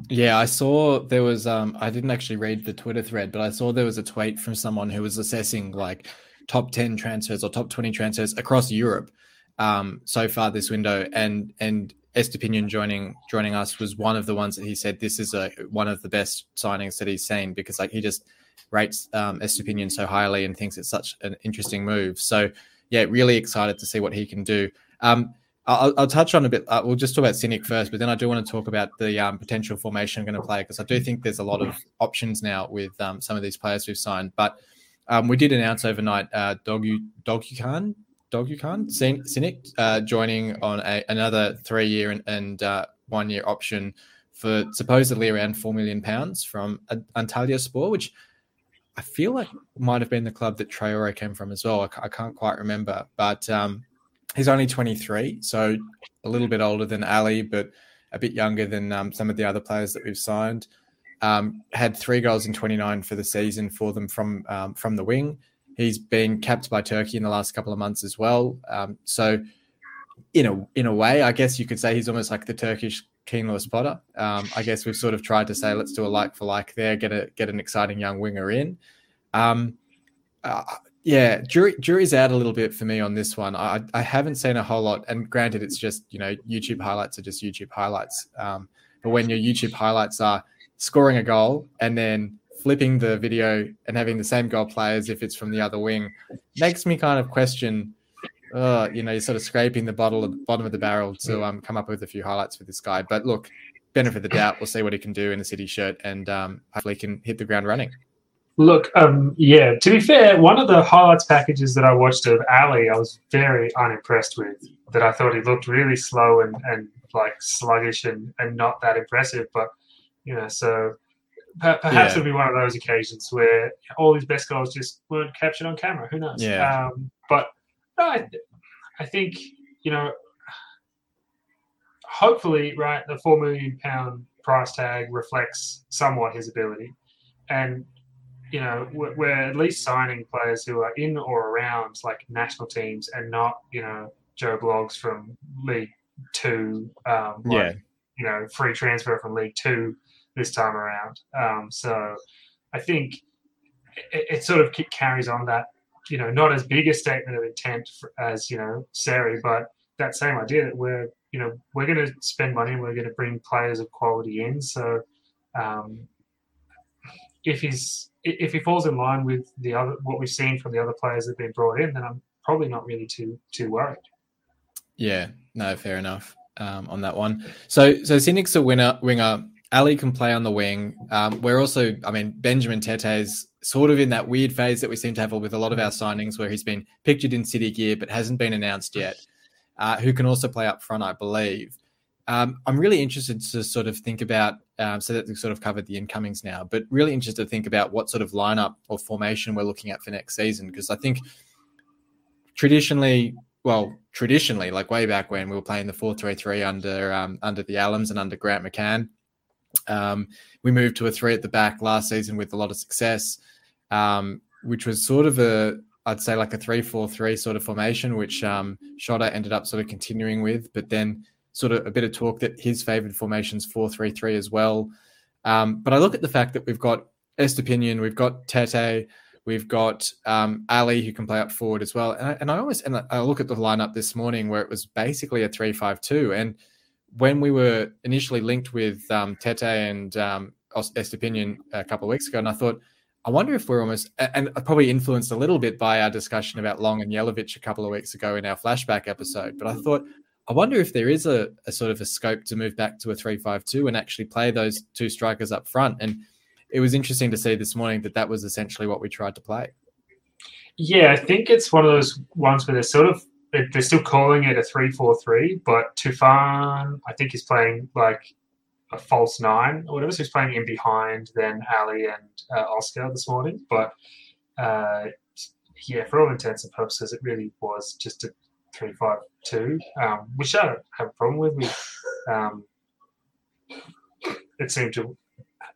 Yeah, I saw there was um I didn't actually read the Twitter thread, but I saw there was a tweet from someone who was assessing like top 10 transfers or top 20 transfers across Europe um so far this window and and Estupiñán joining joining us was one of the ones that he said this is a one of the best signings that he's seen because like he just rates um Estupiñán so highly and thinks it's such an interesting move. So yeah, really excited to see what he can do. Um I'll, I'll, touch on a bit. Uh, we'll just talk about Sinik first, but then I do want to talk about the um, potential formation I'm going to play because I do think there's a lot of options now with um, some of these players we've signed. But um, we did announce overnight uh, Dogu Dogukan Dogukan Sinik uh, joining on a, another three year and, and uh, one year option for supposedly around four million pounds from Antalyaspor, which I feel like might have been the club that Traore came from as well. I, I can't quite remember, but um, he's only 23, so a little bit older than Ali, but a bit younger than um, some of the other players that we've signed. Um, had three goals in 29 for the season for them from um, from the wing. He's been capped by Turkey in the last couple of months as well. Um, so, in a in a way, I guess you could say he's almost like the Turkish Keane Lewis Potter. Um, I guess we've sort of tried to say let's do a like for like there, get a get an exciting young winger in. Um, uh, yeah, jury jury's out a little bit for me on this one. I I haven't seen a whole lot, and granted, it's just you know YouTube highlights are just YouTube highlights. Um, but when your YouTube highlights are scoring a goal and then flipping the video and having the same goal play as if it's from the other wing, makes me kind of question. Uh, you know, you're sort of scraping the bottle at the bottom of the barrel to um, come up with a few highlights for this guy. But look, benefit of the doubt, we'll see what he can do in the city shirt, and um, hopefully can hit the ground running. Look, um, yeah. To be fair, one of the highlights packages that I watched of Ali, I was very unimpressed with. That I thought he looked really slow and, and like sluggish and, and not that impressive. But you know, so perhaps yeah. it'll be one of those occasions where all his best goals just weren't captured on camera. Who knows? Yeah. Um, but no, I, I think you know, hopefully, right, the four million pound price tag reflects somewhat his ability, and you know, we're, we're, at least signing players who are in or around like national teams and not, you know, Joe Bloggs from League Two. Um, like, yeah. You know, free transfer from League Two this time around. Um, so I think it, it, sort of carries on that, you know, not as big a statement of intent for, as, you know, Seri, but that same idea that we're, you know, we're going to spend money and we're going to bring players of quality in. So, um, if he's if he falls in line with the other what we've seen from the other players that have been brought in, then I'm probably not really too too worried. Yeah, no, fair enough um, on that one. So so Sinik's a winner winger. Ali can play on the wing. Um, we're also, I mean, Benjamin Tetteh is sort of in that weird phase that we seem to have with a lot of our signings, where he's been pictured in City gear but hasn't been announced yet. Uh, who can also play up front, I believe. Um, I'm really interested to sort of think about um, so that we've sort of covered the incomings now, but really interested to think about what sort of lineup or formation we're looking at for next season because I think traditionally, well, traditionally, like way back when we were playing the four three three under um, under the Allams and under Grant McCann, Um, we moved to a three at the back last season with a lot of success, um, which was sort of a, I'd say like a three-four-three sort of formation, which um, ended up sort of continuing with, but then sort of a bit of talk that his favoured formation's four-three-three as well. Um, but I look at the fact that we've got Estupiñán, we've got Tetteh, we've got um, Ali who can play up forward as well. And I, and I always and I look at the lineup this morning where it was basically a three-five-two, and when we were initially linked with um, Tetteh and um, a couple of weeks ago, and I thought, I wonder if we're almost, and probably influenced a little bit by our discussion about Long and Jelavic a couple of weeks ago in our flashback episode. But I thought, I wonder if there is a, a sort of a scope to move back to a three-five-two and actually play those two strikers up front. And it was interesting to see this morning that that was essentially what we tried to play. Yeah, I think it's one of those ones where they're sort of they're still calling it a three-four-three, but Tufan, I think, is playing like a false nine or whatever. So he's playing in behind then Ali and uh, Oscar this morning. But uh, yeah, for all intents and purposes, it really was just a three-five-two, um, which I don't have a problem with. We, um, it seemed to.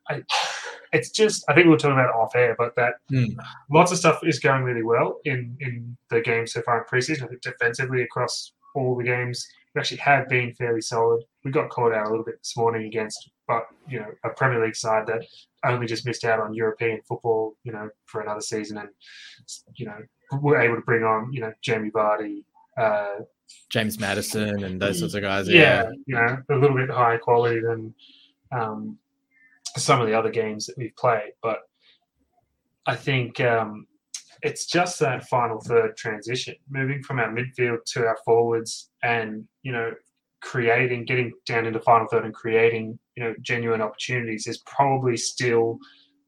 I, it's just I think we were talking about it off air, but that mm. lots of stuff is going really well in in the game so far in preseason. I think defensively across all the games, we actually have been fairly solid. We got caught out a little bit this morning against, but you know, a Premier League side that only just missed out on European football, you know, for another season, and you know, we're able to bring on, you know, Jamie Vardy, uh, James Maddison and those sorts of guys. Yeah, yeah, you know, a little bit higher quality than um, some of the other games that we've played. But I think um, it's just that final third transition, moving from our midfield to our forwards, and you know, creating, getting down into final third and creating, you know, genuine opportunities is probably still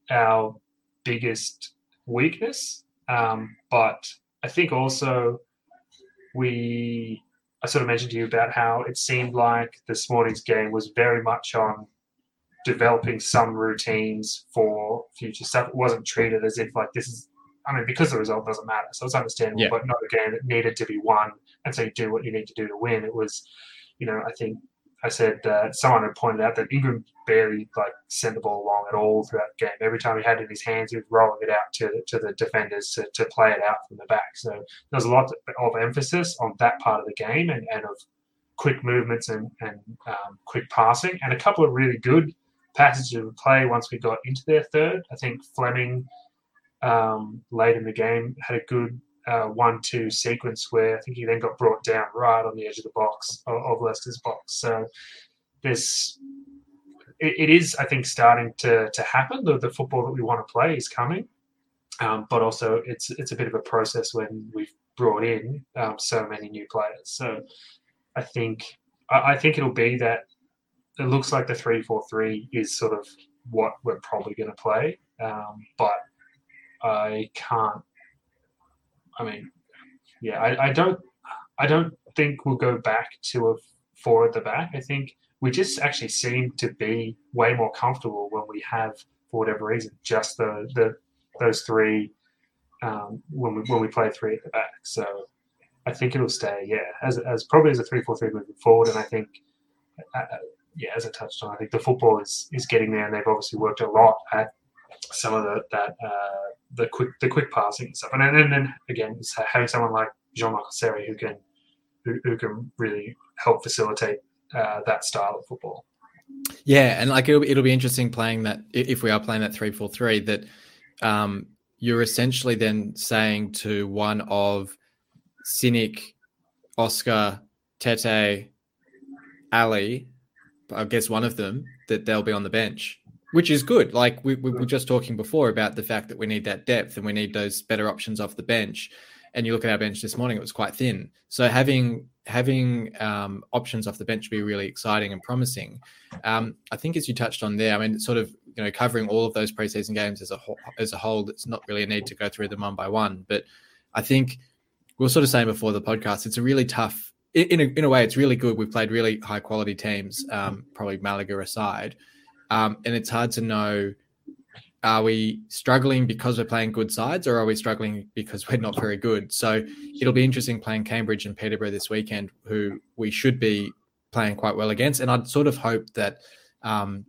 our biggest weakness. Um, but I think also we, I sort of mentioned to you about how it seemed like this morning's game was very much on developing some routines for future stuff. It wasn't treated as if like this is. I mean, because the result doesn't matter, so it's understandable. Yeah. But not a game that needed to be won, and so you do what you need to do to win. It was, you know, I think I said uh, someone had pointed out that Ingram barely like sent the ball along at all throughout the game. Every time he had it in his hands, he was rolling it out to to the defenders to, to play it out from the back. So there's a lot of emphasis on that part of the game and, and of quick movements and, and um, quick passing, and a couple of really good passages of play once we got into their third. I think Fleming um, late in the game had a good uh, one-two sequence where I think he then got brought down right on the edge of the box of, of Leicester's box. So this it, it is I think starting to to happen. The, the football that we want to play is coming, um, but also it's it's a bit of a process when we've brought in um, so many new players. So I think I, I think it'll be that it looks like the three four three is sort of what we're probably going to play, um, but I can't. I mean, yeah, I, I don't. I don't think we'll go back to a four at the back. I think we just actually seem to be way more comfortable when we have, for whatever reason, just the the those three um, when we when we play three at the back. So I think it'll stay, yeah, as as probably as a three four three moving forward. And I think uh, yeah, as I touched on, I think the football is is getting there, and they've obviously worked a lot at some of the that uh, the quick the quick passing and stuff. And then, and then again, having someone like Jean Michael Seri who can who, who can really help facilitate uh, that style of football. Yeah, and like it'll, it'll be interesting playing that if we are playing that three four three that um, you're essentially then saying to one of Sinik, Oscar, Tetteh, Ali, I guess one of them that they'll be on the bench, which is good. Like we, we were just talking before about the fact that we need that depth and we need those better options off the bench. And you look at our bench this morning; it was quite thin. So having having um, options off the bench be really exciting and promising. Um, I think, as you touched on there, I mean, sort of you know covering all of those preseason games as a whole, as a whole. It's not really a need to go through them one by one, but I think we were sort of saying before the podcast, it's a really tough in a, in a way, it's really good. We've played really high quality teams, um, probably Malaga aside, um, and it's hard to know: are we struggling because we're playing good sides, or are we struggling because we're not very good? So it'll be interesting playing Cambridge and Peterborough this weekend, who we should be playing quite well against. And I'd sort of hope that um,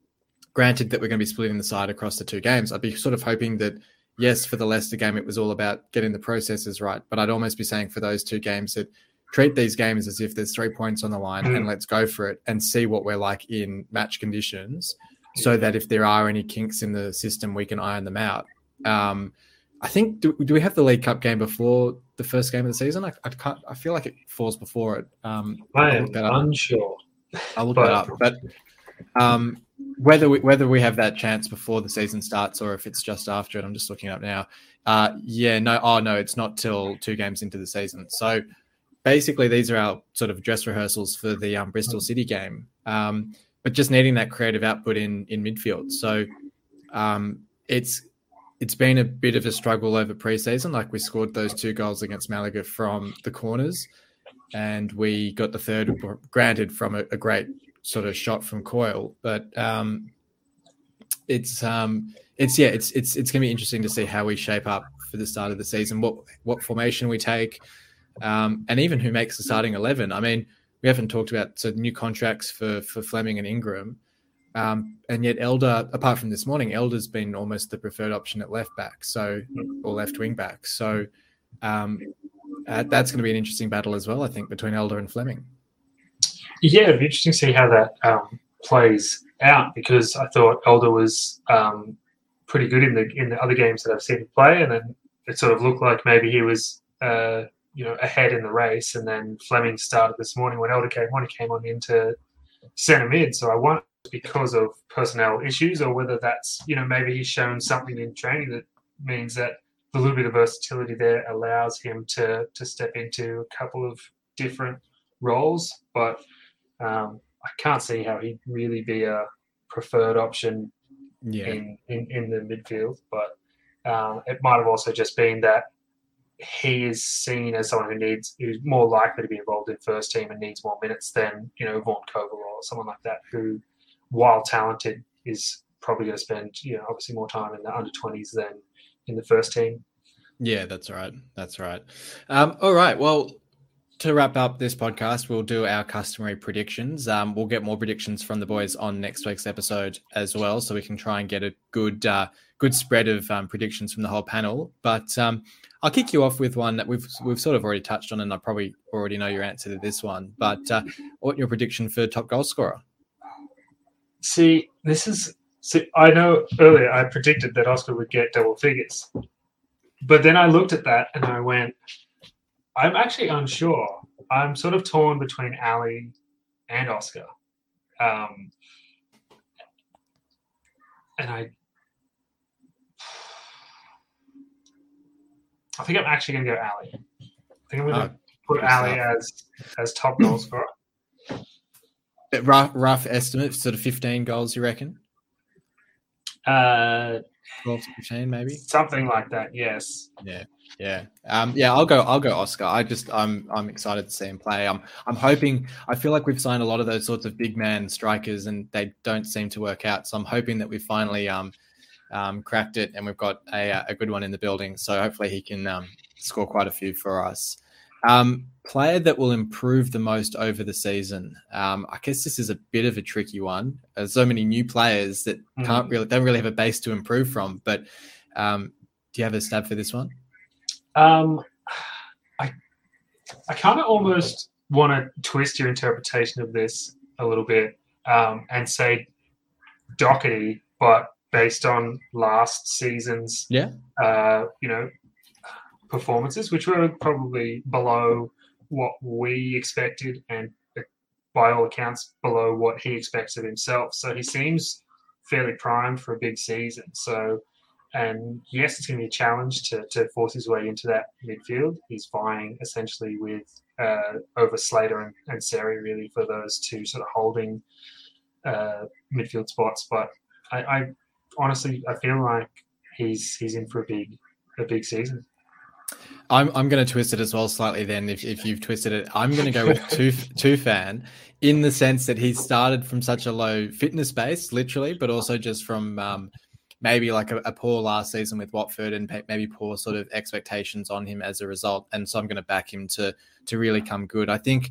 granted that we're going to be splitting the side across the two games, I'd be sort of hoping that yes, for the Leicester game, it was all about getting the processes right. But I'd almost be saying for those two games that treat these games as if there's three points on the line mm. and let's go for it and see what we're like in match conditions so that if there are any kinks in the system, we can iron them out. Um, I think do, do we have the League Cup game before the first game of the season? I, I can't. I feel like it falls before it. Um, I am unsure. I'll look but, that up. But um, whether we, whether we have that chance before the season starts or if it's just after it, I'm just looking up now. Uh, yeah, no, oh no, it's not till two games into the season. So basically, these are our sort of dress rehearsals for the um, Bristol City game. Um, but just needing that creative output in in midfield. So um, it's it's been a bit of a struggle over preseason. Like we scored those two goals against Malaga from the corners, and we got the third, granted, from a, a great sort of shot from Coyle. But um, it's um, it's yeah, it's it's it's going to be interesting to see how we shape up for the start of the season. What what formation we take, um, and even who makes the starting eleven. I mean, we haven't talked about so new contracts for for Fleming and Ingram. Um, and yet Elder, apart from this morning, Elder's been almost the preferred option at left back, so or left wing back. So um, uh, that's going to be an interesting battle as well, I think, between Elder and Fleming. Yeah, it'd be interesting to see how that um, plays out because I thought Elder was um, pretty good in the in the other games that I've seen him play, and then it sort of looked like maybe he was uh, you know ahead in the race, and then Fleming started this morning when Elder came on. He came on into centre mid, so I want because of personnel issues or whether that's, you know, maybe he's shown something in training that means that the little bit of versatility there allows him to to step into a couple of different roles. But um, I can't see how he'd really be a preferred option yeah. in, in, in the midfield. But um, it might have also just been that he is seen as someone who needs who's more likely to be involved in first team and needs more minutes than you know Vaughan Coval or someone like that who while talented, is probably going to spend, you know, obviously more time in the under 20s than in the first team. Yeah, that's right. That's right. Um, all right. Well, to wrap up this podcast, we'll do our customary predictions. Um, we'll get more predictions from the boys on next week's episode as well, so we can try and get a good uh, good spread of um, predictions from the whole panel. But um, I'll kick you off with one that we've we've sort of already touched on, and I probably already know your answer to this one. But uh, what your prediction for top goal scorer? See, this is. See, I know earlier I predicted that Oscar would get double figures, but then I looked at that and I went, I'm actually unsure. I'm sort of torn between Ali and Oscar. Um, and I I think I'm actually going to go Ali. I think I'm going to oh, put Ali as as top goal scorer rough, rough estimate, sort of 15 goals, you reckon? Uh, 12 to 15, maybe something like that. Yes. Yeah. Yeah. Um, yeah, I'll go I'll go Oscar. I just I'm I'm excited to see him play. I'm I'm hoping I feel like we've signed a lot of those sorts of big man strikers and they don't seem to work out. So I'm hoping that we finally um, um cracked it and we've got a a good one in the building. So hopefully he can um score quite a few for us. Um, player that will improve the most over the season. Um, I guess this is a bit of a tricky one. There's so many new players that mm. can't really don't really have a base to improve from. But um, do you have a stab for this one? Um, I I kind of almost want to twist your interpretation of this a little bit um, and say Docherty, but based on last season's yeah uh, you know performances, which were probably below what we expected and by all accounts below what he expects of himself. So he seems fairly primed for a big season. So, and yes, it's going to be a challenge to, to force his way into that midfield. He's vying essentially with uh, over Slater and, and Seri really for those two sort of holding uh, midfield spots. But I, I honestly I feel like he's he's in for a big a big season. I'm I'm going to twist it as well slightly. Then, if, if you've twisted it, I'm going to go with two two Tufan in the sense that he started from such a low fitness base, literally, but also just from um, maybe like a, a, poor last season with Watford and maybe poor sort of expectations on him as a result. And so I'm going to back him to to really come good. I think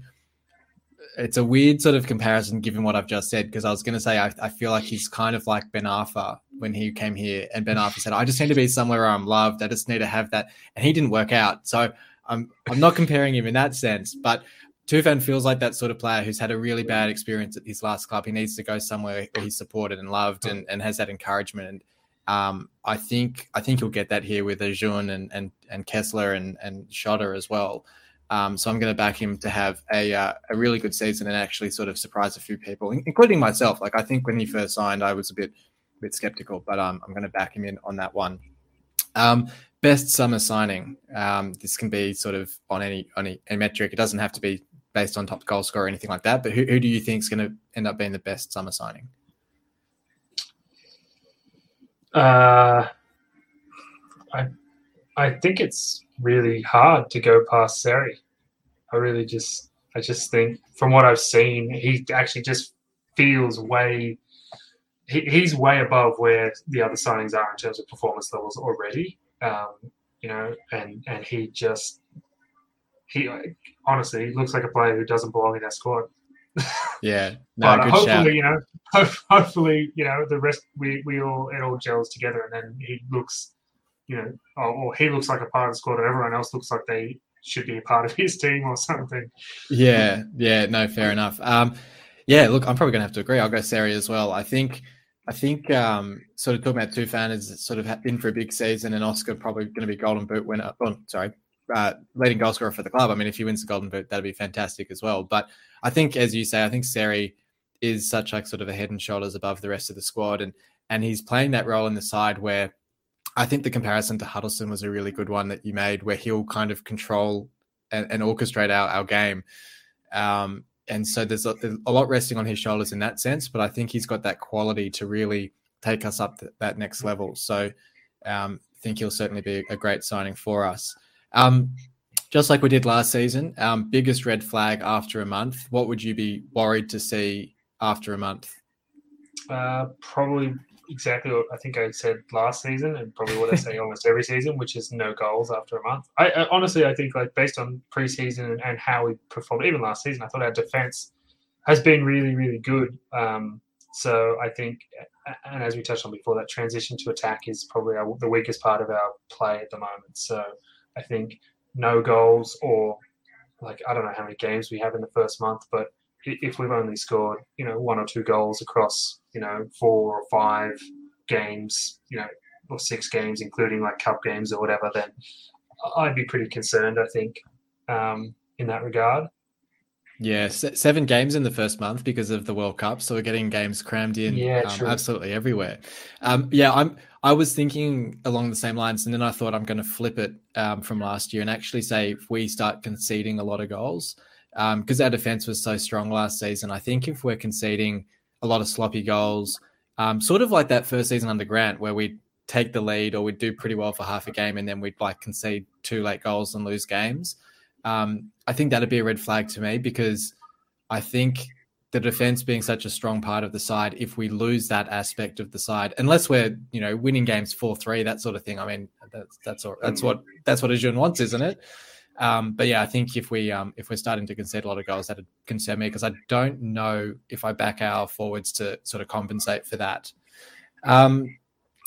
it's a weird sort of comparison given what I've just said because I was going to say I, I, feel like he's kind of like Ben Arfa when he came here, and Ben Arfa said, "I just need to be somewhere where I'm loved. I just need to have that," and he didn't work out. So I'm I'm not comparing him in that sense, but Tufan feels like that sort of player who's had a really bad experience at his last club. He needs to go somewhere where he's supported and loved and, and has that encouragement. And um, I think I think he'll get that here with Acun and and and Kesler and and Shota as well. Um, so I'm going to back him to have a uh, a really good season and actually sort of surprise a few people, including myself. Like I think when he first signed, I was a bit a bit skeptical, but um, I'm going to back him in on that one. Um, best summer signing. Um, this can be sort of on any on any, any, metric. It doesn't have to be based on top goal score or anything like that. But who, who do you think is going to end up being the best summer signing? Uh, I I think it's really hard to go past Seri. I really just I just think from what I've seen, he actually just feels way he, he's way above where the other signings are in terms of performance levels already. Um, you know, and and he just he honestly he looks like a player who doesn't belong in that squad. Yeah, [laughs] no, but hopefully, shout. you know, [laughs] hopefully, you know, the rest we we all it all gels together, and then he looks, you know, or, he looks like a part of the squad, and everyone else looks like they should be a part of his team or something. Yeah, yeah, no, fair enough. Um, yeah, look, I'm probably gonna have to agree. I'll go Seri as well. I think. I think um, sort of talking about Tufan is sort of in for a big season, and Oscar probably going to be Golden Boot winner. Oh, sorry, uh, leading goal scorer for the club. I mean, if he wins the Golden Boot, that'd be fantastic as well. But I think, as you say, I think Seri is such like sort of a head and shoulders above the rest of the squad, and and he's playing that role in the side where I think the comparison to Huddlestone was a really good one that you made, where he'll kind of control and, and orchestrate our, our game. Um, and so there's a, a, lot resting on his shoulders in that sense, but I think he's got that quality to really take us up to that next level. So um, I think he'll certainly be a great signing for us. Um, just like we did last season, um, biggest red flag after a month. What would you be worried to see after a month? Uh, probably exactly what I think I said last season, and probably what I say almost every season, which is no goals after a month. I, I honestly, I think like based on preseason and, and, how we performed, even last season, I thought our defense has been really, really good. Um, so I think, and as we touched on before, that transition to attack is probably our, the weakest part of our play at the moment. So I think no goals or like I don't know how many games we have in the first month, but if we've only scored you know one or two goals across you know four or five games, you know, or six games, including like cup games or whatever, then I'd be pretty concerned. I think um, in that regard. Yeah, seven games in the first month because of the World Cup, so we're getting games crammed in yeah, um, absolutely everywhere. Um, yeah, I'm. I was thinking along the same lines, and then I thought I'm going to flip it um, from last year and actually say if we start conceding a lot of goals, because um, our defense was so strong last season. I think if we're conceding a lot of sloppy goals, um, sort of like that first season under Grant, where we take the lead or we'd do pretty well for half a game and then we'd like concede two late goals and lose games um, I think that'd be a red flag to me because I think the defense being such a strong part of the side, if we lose that aspect of the side, unless we're you know winning games four three, that sort of thing. I mean, that's that's all, that's what that's what Acun wants, isn't it? Um, but yeah, I think if we um, if we're starting to concede a lot of goals, that'd concern me because I don't know if I back our forwards to sort of compensate for that. Um,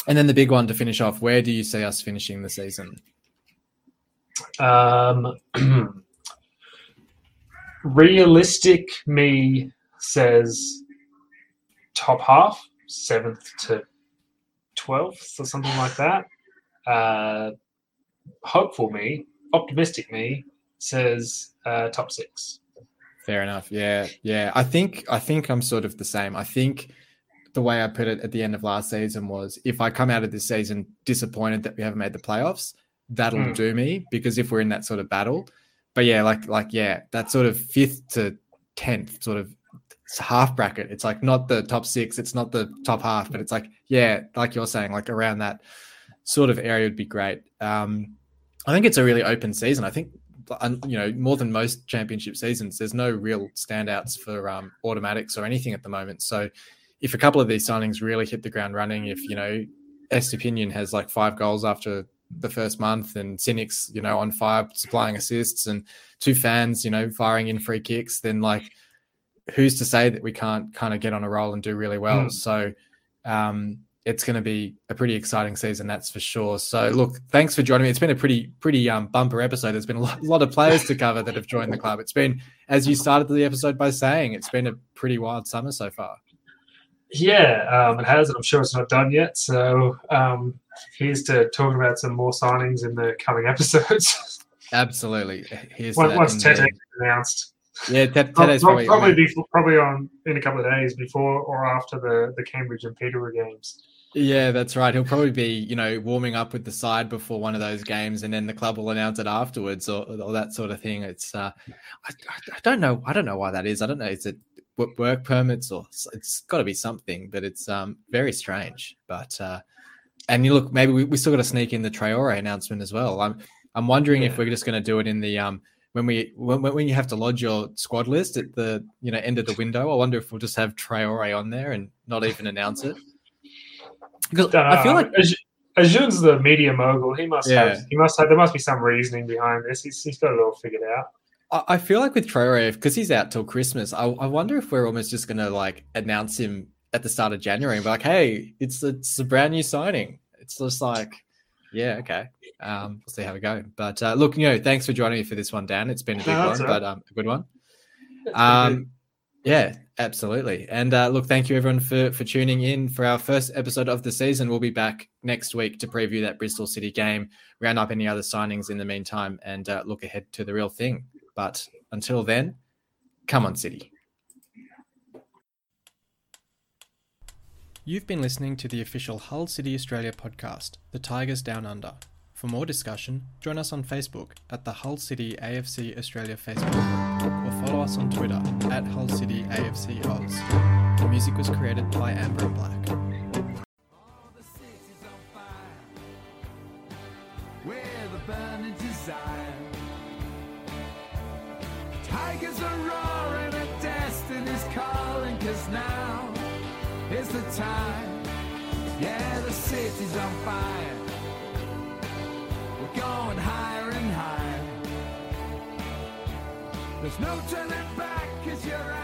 and then the big one to finish off: where do you see us finishing the season? Um, [clears throat] realistic me says top half, seventh to twelfth or something like that. Uh, hopeful me, optimistic me says uh, top six. Fair enough. Yeah, yeah. I think I think I'm sort of the same. I think the way I put it at the end of last season was if I come out of this season disappointed that we haven't made the playoffs, that'll mm. do me because if we're in that sort of battle. But yeah, like like yeah, that sort of fifth to tenth sort of half bracket. It's like not the top six, it's not the top half, but it's like yeah, like you're saying, like around that sort of area would be great. Um, I think it's a really open season. I think you know more than most championship seasons. There's no real standouts for um, automatics or anything at the moment. So if a couple of these signings really hit the ground running, if you know Estupiñán has like five goals after the first month and Sinik's, you know, on fire supplying assists and Tufan's you know, firing in free kicks, then like who's to say that we can't kind of get on a roll and do really well? Mm. So um, it's going to be a pretty exciting season, that's for sure. So look, thanks for joining me. It's been a pretty pretty um, bumper episode. There's been a lot, lot of players to cover that have joined the club. It's been, as you started the episode by saying, it's been a pretty wild summer so far. Yeah, um, it has, and I'm sure it's not done yet. So um, here's to talking about some more signings in the coming [laughs] episodes. Absolutely. Here's once, once Tetteh is announced. Yeah, Tetteh's prob- probably, probably, before, probably on in a couple of days before or after the, the Cambridge and Peterborough games. Yeah, that's right. He'll probably be, you know, warming up with the side before one of those games, and then the club will announce it afterwards, or, or that sort of thing. It's, uh, I, I- don't know, I don't know why that is. I don't know. Is it work permits or it's got to be something, but it's um very strange. But uh, and you look, maybe we, we still got to sneak in the Traore announcement as well. I'm I'm wondering if we're just going to do it in the um when we when, when you have to lodge your squad list at the you know end of the window. I wonder if we'll just have Traore on there and not even announce it. Because I feel like Aj- Acun's the media mogul. He must Yeah. have. He must have. There must be some reasoning behind this. He's, he's got it all figured out. I I feel like with Traore, because he's out till Christmas, I, I wonder if we're almost just going to like announce him at the start of January and be like, hey, it's a, it's a brand new signing. It's just like, yeah, okay. Um, we'll see how we go. But uh, look, you know, thanks for joining me for this one, Dan. It's been a big No, one, that's all right. but um, a good one. That's pretty good. Um, yeah, absolutely. And uh, look, thank you everyone for for tuning in for our first episode of the season. We'll be back next week to preview that Bristol City game, round up any other signings in the meantime, and uh, look ahead to the real thing. But until then, come on, City. You've been listening to the official Hull City Australia podcast, The Tigers Down Under. For more discussion, join us on Facebook at the Hull City AFC Australia Facebook or follow us on Twitter at Hull City AFC Oz. The music was created by Amber and Black. Now is the time. Yeah, the city's on fire. There's no turning back, cause you're